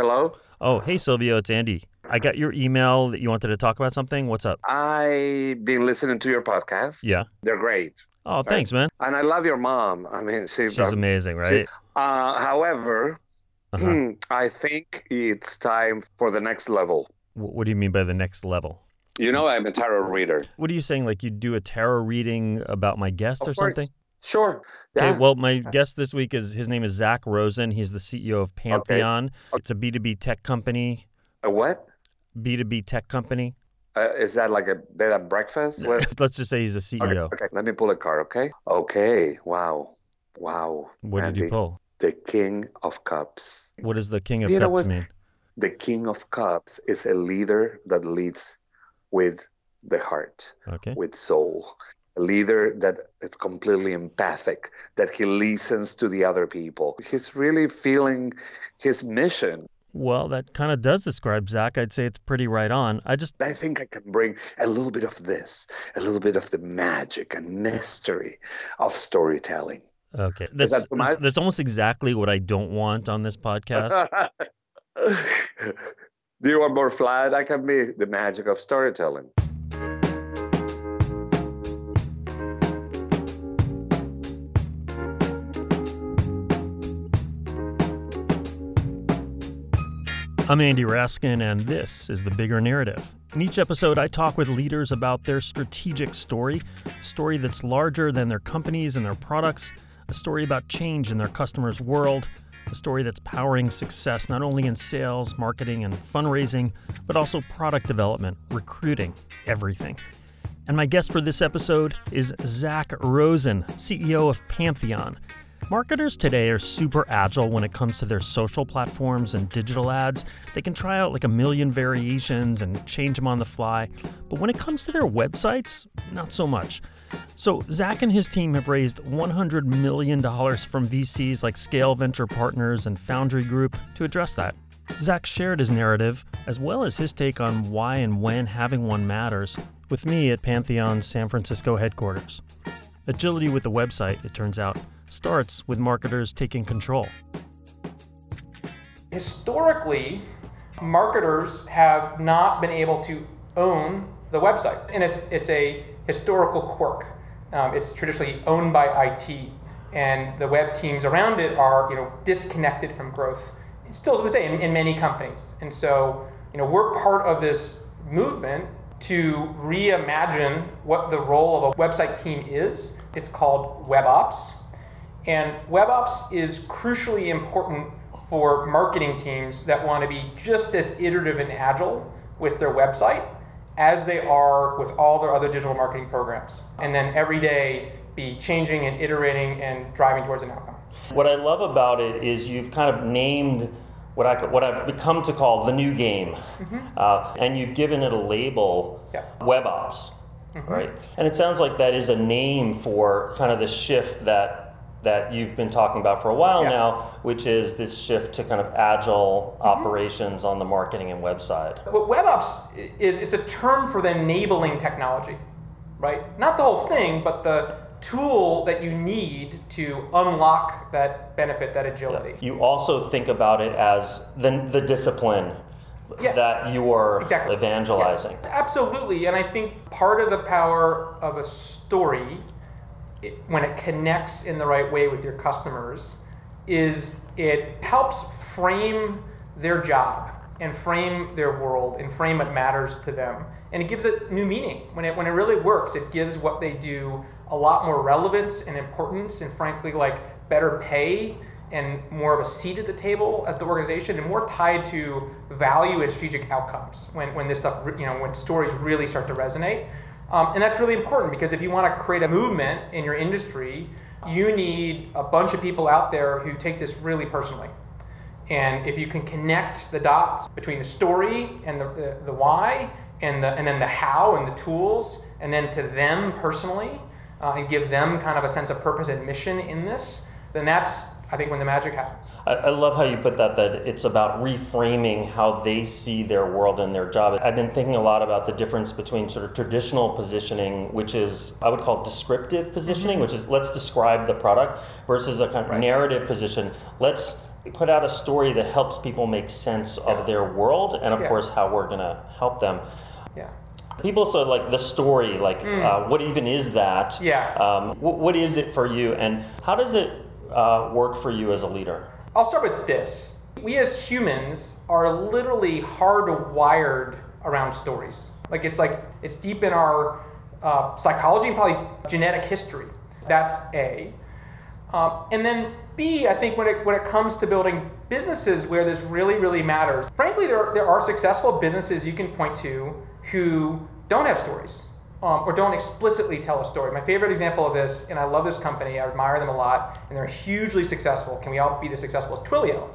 hello. Oh, hey, Silvio, it's Andy. I got your email that you wanted to talk about something. What's up? I've been listening to your podcast. Yeah. They're great. Oh, thanks, man. And I love your mom. I mean, she's, She's amazing, right? uh, however, Uh-huh. I think it's time for the next level. What do you mean by the next level? You know, I'm a tarot reader. What are you saying? Like you do a tarot reading about my guest Of or course. something? Sure. Okay, well, my guest this week is his name is Zack Rosen. He's the CEO of Pantheon. Okay. It's a B2B tech company, a what? B2B tech company. Uh, is that like a bed and breakfast? Let's just say he's a CEO. okay, let me pull a card, okay? Okay, wow. Wow. What did you pull? The King of Cups. What does the King of you Cups mean? The King of Cups is a leader that leads with the heart, Okay. with soul. A leader that is completely empathic, that he listens to the other people. He's really feeling his mission. Well, that kind of does describe Zack. I'd say it's pretty right on. I just I think I can bring a little bit of this, a little bit of the magic and mystery of storytelling. okay. That's that that's almost exactly what I don't want on this podcast. Do you want more flat? I can be the magic of storytelling. I'm Andy Raskin, and this is The Bigger Narrative. In each episode, I talk with leaders about their strategic story, a story that's larger than their companies and their products, a story about change in their customers' world, a story that's powering success not only in sales, marketing, and fundraising, but also product development, recruiting, everything. And my guest for this episode is Zack Rosen, CEO of Pantheon. Marketers today are super agile when it comes to their social platforms and digital ads. They can try out like a million variations and change them on the fly. But when it comes to their websites, not so much. So, Zack and his team have raised $100 million from VCs like Scale Venture Partners and Foundry Group to address that. Zack shared his narrative, as well as his take on why and when having one matters, with me at Pantheon's San Francisco headquarters. Agility with the website, it turns out, starts with marketers taking control. historically, marketers have not been able to own the website, and it's it's a historical quirk. Um, it's traditionally owned by IT, and the web teams around it are you know disconnected from growth. It's still the same in many companies, and so you know we're part of this movement to reimagine what the role of a website team is. It's called web ops. And web ops is crucially important for marketing teams that want to be just as iterative and agile with their website as they are with all their other digital marketing programs. And then every day be changing and iterating and driving towards an outcome. What I love about it is you've kind of named what I what I've become to call the new game, mm-hmm. uh, and you've given it a label, Yeah. web ops, mm-hmm. right? And it sounds like that is a name for kind of the shift that that you've been talking about for a while Yeah. now, which is this shift to kind of agile mm-hmm. operations on the marketing and website. What web ops is, it's a term for the enabling technology, right? Not the whole thing, but the tool that you need to unlock that benefit, that agility. You also think about it as the, the discipline Yes. that you are Exactly. evangelizing. Yes, absolutely, and I think part of the power of a story, it, when it connects in the right way with your customers, is it helps frame their job and frame their world and frame what matters to them, and it gives it new meaning. When it when it really works, it gives what they do a lot more relevance and importance, and frankly, like better pay and more of a seat at the table at the organization and more tied to value and strategic outcomes when, when this stuff, you know, when stories really start to resonate. Um, and that's really important because if you want to create a movement in your industry, you need a bunch of people out there who take this really personally. And if you can connect the dots between the story and the, the, the why and, the, and then the how and the tools, and then to them personally, uh, and give them kind of a sense of purpose and mission in this, then that's, I think, when the magic happens. I, I love how you put that, that it's about reframing how they see their world and their job. I've been thinking a lot about the difference between sort of traditional positioning, which is, I would call descriptive positioning, which is let's describe the product, versus a kind of narrative position. Let's put out a story that helps people make sense of their world and of Yeah. course how we're going to help them. People say like the story, like uh, what even is that? Mm. Yeah. Um, wh- what is it for you, and how does it uh, work for you as a leader? I'll start with this. We as humans are literally hardwired around stories. Like it's like it's deep in our uh, psychology and probably genetic history. That's A. Um, and then B, I think when it when it comes to building businesses where this really really matters. Frankly, there there are successful businesses you can point to who don't have stories um, or don't explicitly tell a story. My favorite example of this, and I love this company, I admire them a lot, and they're hugely successful. Can we all be this successful? Is Twilio.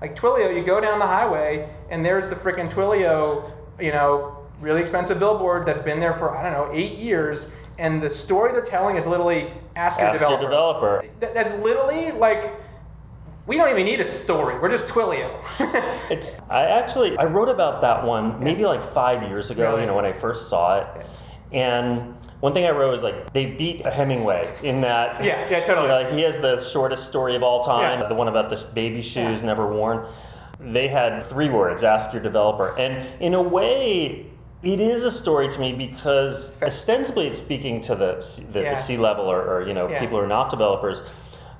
Like Twilio, you go down the highway and there's the freaking Twilio, you know, really expensive billboard that's been there for I don't know eight years, and the story they're telling is literally ask your Ask your developer. developer. Th- That's literally like we don't even need a story. We're just Twilio. It's I actually I wrote about that one maybe like five years ago. Really? You know when I first saw it, and one thing I wrote was like they beat Hemingway in that. Yeah, yeah, totally. You know, like, he has the shortest story of all time, Yeah. the one about the baby shoes Yeah. never worn. They had three words: ask your developer, and in a way. It is a story to me because ostensibly it's speaking to the C- the, Yeah. the C level or, or you know people who are not developers,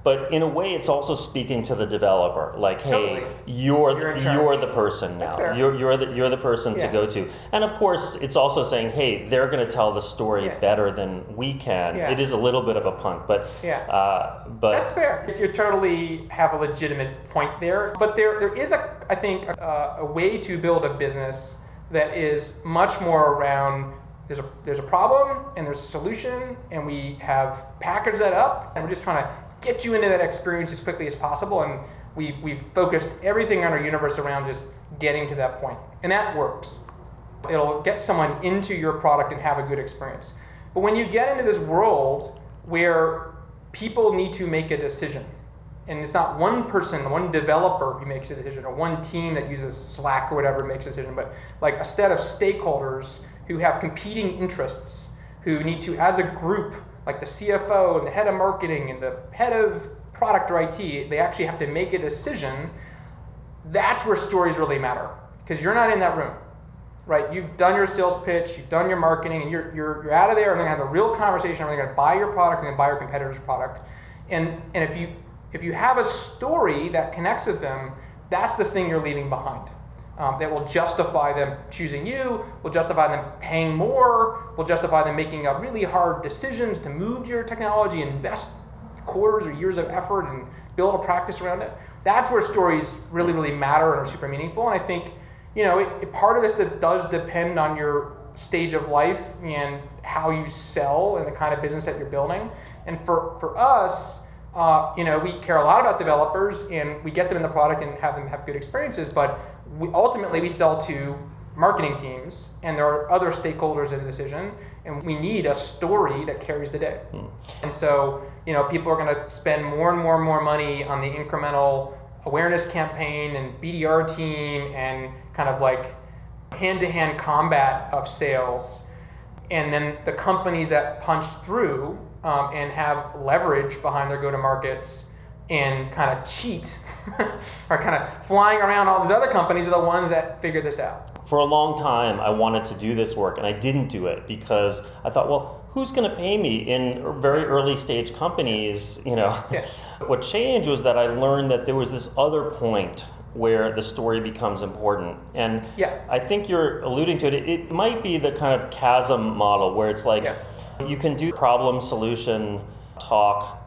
but in a way it's also speaking to the developer. Like, hey, Totally. you're You're the, you're the person now. You're, you're the you're the person to go to. And of course, it's also saying, hey, they're going to tell the story Yeah. better than we can. Yeah. It is a little bit of a punt, but Yeah. uh, but That's fair. You totally have a legitimate point there. But there, there is a, I think, a, a way to build a business that is much more around. There's a there's a problem and there's a solution, and we have packaged that up, and we're just trying to get you into that experience as quickly as possible. And we we've focused everything on our universe around just getting to that point, and that works. It'll get someone into your product and have a good experience. But when you get into this world where people need to make a decision, and it's not one person, one developer who makes a decision, or one team that uses Slack or whatever makes a decision, but like a set of stakeholders who have competing interests, who need to, as a group, like the CFO and the head of marketing and the head of product or IT, they actually have to make a decision. That's where stories really matter because you're not in that room right? You've done your sales pitch, you've done your marketing, and you're, you're, you're out of there, and they're gonna have a real conversation, they're gonna buy your product, and then buy your competitor's product. And, and if, you, if you have a story that connects with them, that's the thing you're leaving behind. Um, that will justify them choosing you, will justify them paying more, will justify them making really hard decisions to move your technology, invest quarters or years of effort, and build a practice around it. That's where stories really, really matter and are super meaningful. And I think you know, it, it- part of this that does depend on your stage of life and how you sell and the kind of business that you're building. And for, for us, uh, you know, we care a lot about developers and we get them in the product and have them have good experiences, but we, ultimately we sell to marketing teams and there are other stakeholders in the decision and we need a story that carries the day. And so, you know, people are going to spend more and more and more money on the incremental awareness campaign and BDR team and kind of like hand-to-hand combat of sales and then the companies that punch through um, and have leverage behind their go-to-markets and kind of cheat are kind of flying around all these other companies are the ones that figure this out for a long time I wanted to do this work and I didn't do it because I thought, well, who's going to pay me in very early stage companies? You know, Yeah. what changed was that I learned that there was this other point where the story becomes important, and Yeah. I think you're alluding to it. It might be the kind of chasm model where it's like Yeah. you can do problem solution talk.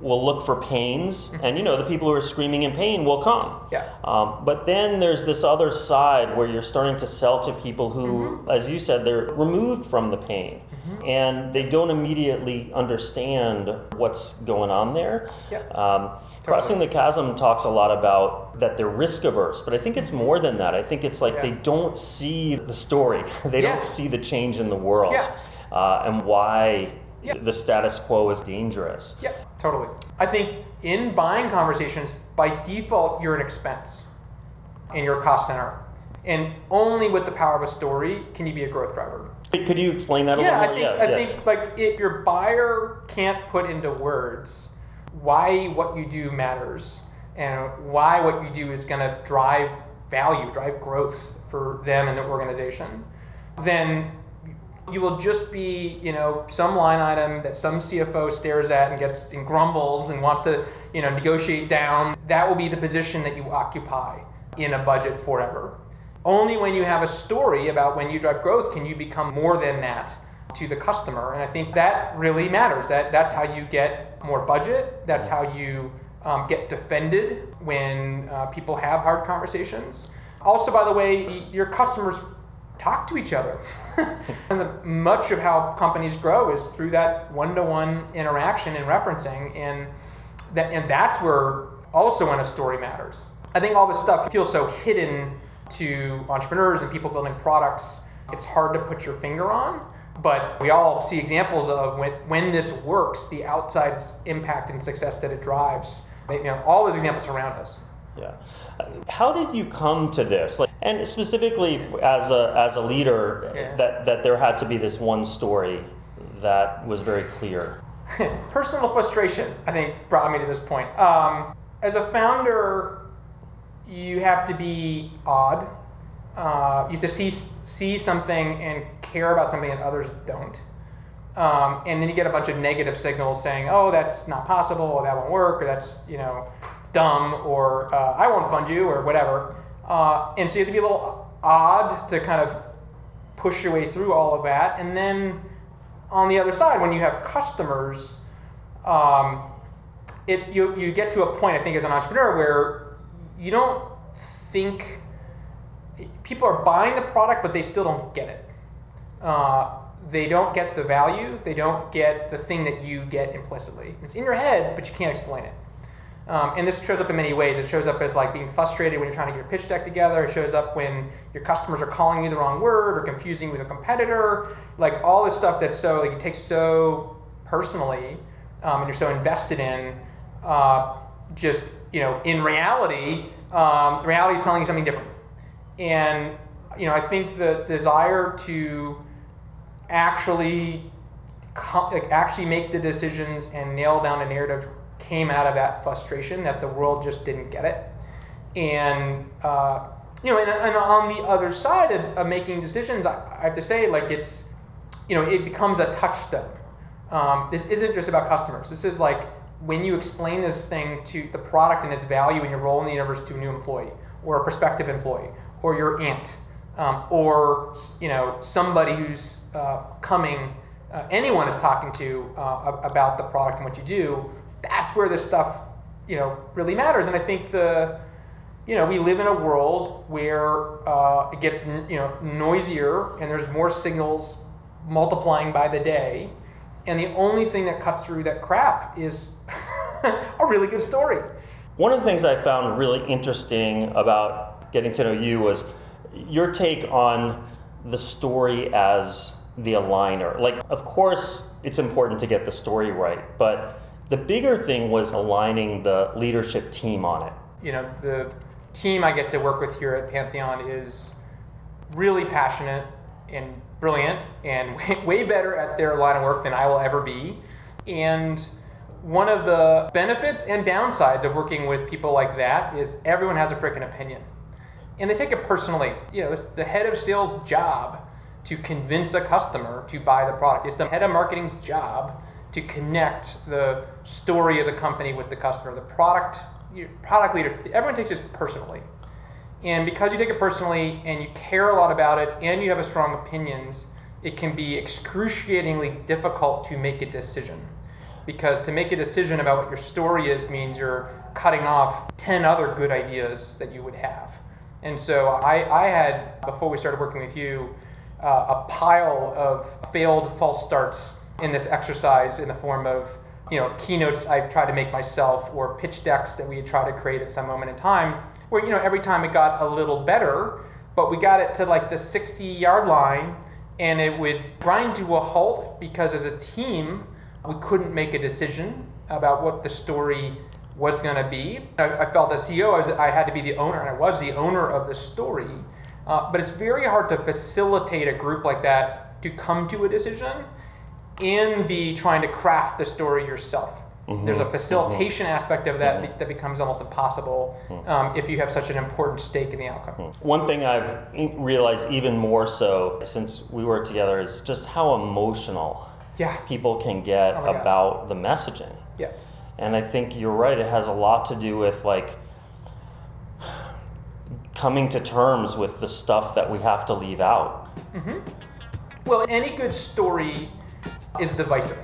We'll look for pains, and you know the people who are screaming in pain will come. Mm-hmm. Yeah. Um, but then there's this other side where you're starting to sell to people who, Mm-hmm. as you said, they're removed from the pain and they don't immediately understand what's going on there. Yeah. Um, Crossing the Chasm talks a lot about that they're risk averse, but I think it's more than that. I think it's like Yeah. they don't see the story, they Yeah. don't see the change in the world Yeah. uh, and why Yeah. the status quo is dangerous. Yeah, totally. I think in buying conversations, by default, you're an expense in your cost center. And only with the power of a story can you be a growth driver. Could you explain that a Yeah, I little think more? I think like if your buyer can't put into words why what you do matters and why what you do is going to drive value, drive growth for them and the organization, then you will just be, you know, some line item that some CFO stares at and gets and grumbles and wants to, you know, negotiate down. That will be the position that you occupy in a budget forever. Only when you have a story about when you drive growth can you become more than that to the customer. And I think that really matters. That that's how you get more budget. That's how you um, get defended when uh, people have hard conversations. Also, by the way, your customers talk to each other. and the, much of how companies grow is through that one-to-one interaction and referencing, and that and that's where also when a story matters. I think all this stuff feels so hidden to entrepreneurs and people building products. It's hard to put your finger on, but we all see examples of when, when this works, the outside impact and success that it drives. You know, all those examples around us. Yeah. How did you come to this? Like, and specifically as a as a leader, yeah. that that there had to be this one story that was very clear. Personal frustration, I think, brought me to this point. Um, as a founder, you have to be odd. Uh, you have to see see something and care about something that others don't. Um, and then you get a bunch of negative signals saying, "Oh, that's not possible," or "That won't work," or "That's you know dumb," or uh, "I won't fund you," or whatever. Uh, and so you have to be a little odd to kind of push your way through all of that. And then on the other side, when you have customers, um, it you you get to a point I think as an entrepreneur where you don't think people are buying the product, but they still don't get it. Uh, they don't get the value. They don't get the thing that you get implicitly. It's in your head, but you can't explain it. Um, and this shows up in many ways. It shows up as like being frustrated when you're trying to get your pitch deck together. It shows up when your customers are calling you the wrong word or confusing with a competitor. Like all this stuff that's so like you take so personally um, and you're so invested in. Uh, just you know, in reality, um, reality is telling you something different. And you know, I think the desire to actually like, actually make the decisions and nail down a narrative came out of that frustration that the world just didn't get it. And uh, you know, and, and, on the other side of, of making decisions, I, I, have to say, like it's, you know, it becomes a touchstone. Um, this isn't just about customers. This is like when you explain this thing to the product and its value and your role in the universe to a new employee or a prospective employee or your aunt um, or you know somebody who's uh, coming, uh, anyone is talking to uh, about the product and what you do. That's where this stuff you know really matters. And I think the you know we live in a world where uh, it gets you know noisier and there's more signals multiplying by the day. And the only thing that cuts through that crap is a really good story. One of the things I found really interesting about getting to know you was your take on the story as the aligner. Like, of course, it's important to get the story right, but the bigger thing was aligning the leadership team on it. You know, the team I get to work with here at Pantheon is really passionate and brilliant and way, way better at their line of work than I will ever be. And one of the benefits and downsides of working with people like that is everyone has a freaking opinion and they take it personally. You know, it's the head of sales' job to convince a customer to buy the product. It's the head of marketing's job to connect the story of the company with the customer. The product, product leader, everyone takes this personally. And because you take it personally and you care a lot about it and you have a strong opinions, it can be excruciatingly difficult to make a decision. Because to make a decision about what your story is means you're cutting off 10 other good ideas that you would have. And so I, I had, before we started working with you, uh, a pile of failed false starts in this exercise in the form of you know keynotes I tried to make myself or pitch decks that we tried to create at some moment in time where you know every time it got a little better but we got it to like the 60 yard line and it would grind to a halt because as a team we couldn't make a decision about what the story was going to be. I, I, felt as CEO, I, was, I, had to be the owner, and I was the owner of the story. Uh, but it's very hard to facilitate a group like that to come to a decision and be trying to craft the story yourself. Mm-hmm. There's a facilitation mm-hmm. aspect of that mm-hmm. that becomes almost impossible mm-hmm. um, if you have such an important stake in the outcome. Mm-hmm. One thing I've realized even more so since we work together is just how emotional yeah. people can get oh about the messaging. Yeah. And I think you're right. It has a lot to do with like coming to terms with the stuff that we have to leave out. Mm-hmm. Well, any good story is divisive.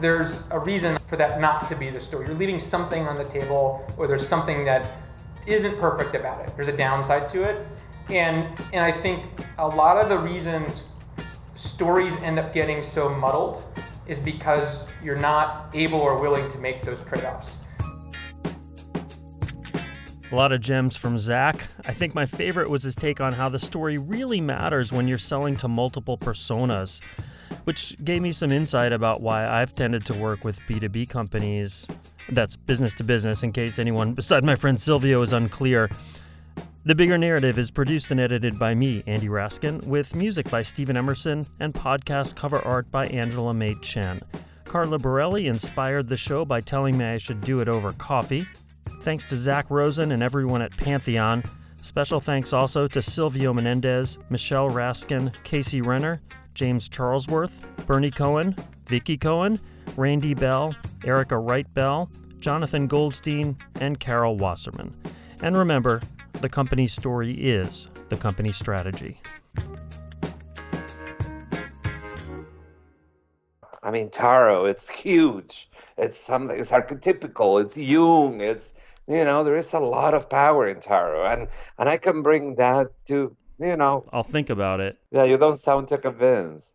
There's a reason for that not to be the story. You're leaving something on the table, or there's something that isn't perfect about it. There's a downside to it. And, and I think a lot of the reasons stories end up getting so muddled is because you're not able or willing to make those trade offs. A lot of gems from Zack. I think my favorite was his take on how the story really matters when you're selling to multiple personas, which gave me some insight about why I've tended to work with B2B companies. That's business to business, in case anyone beside my friend Silvio is unclear. The Bigger Narrative is produced and edited by me, Andy Raskin, with music by Stephen Emerson and podcast cover art by Angela May Chen. Carla Borelli inspired the show by telling me I should do it over coffee. Thanks to Zack Rosen and everyone at Pantheon. Special thanks also to Silvio Menendez, Michelle Raskin, Casey Renner, James Charlesworth, Bernie Cohen, Vicky Cohen, Randy Bell, Erica Wright Bell, Jonathan Goldstein, and Carol Wasserman. And remember, the company story is the company strategy. I mean, Tarot, it's huge. It's something. It's archetypical. It's Jung. It's you know, there is a lot of power in Tarot, and and I can bring that to you know. I'll think about it. Yeah, you don't sound too convinced.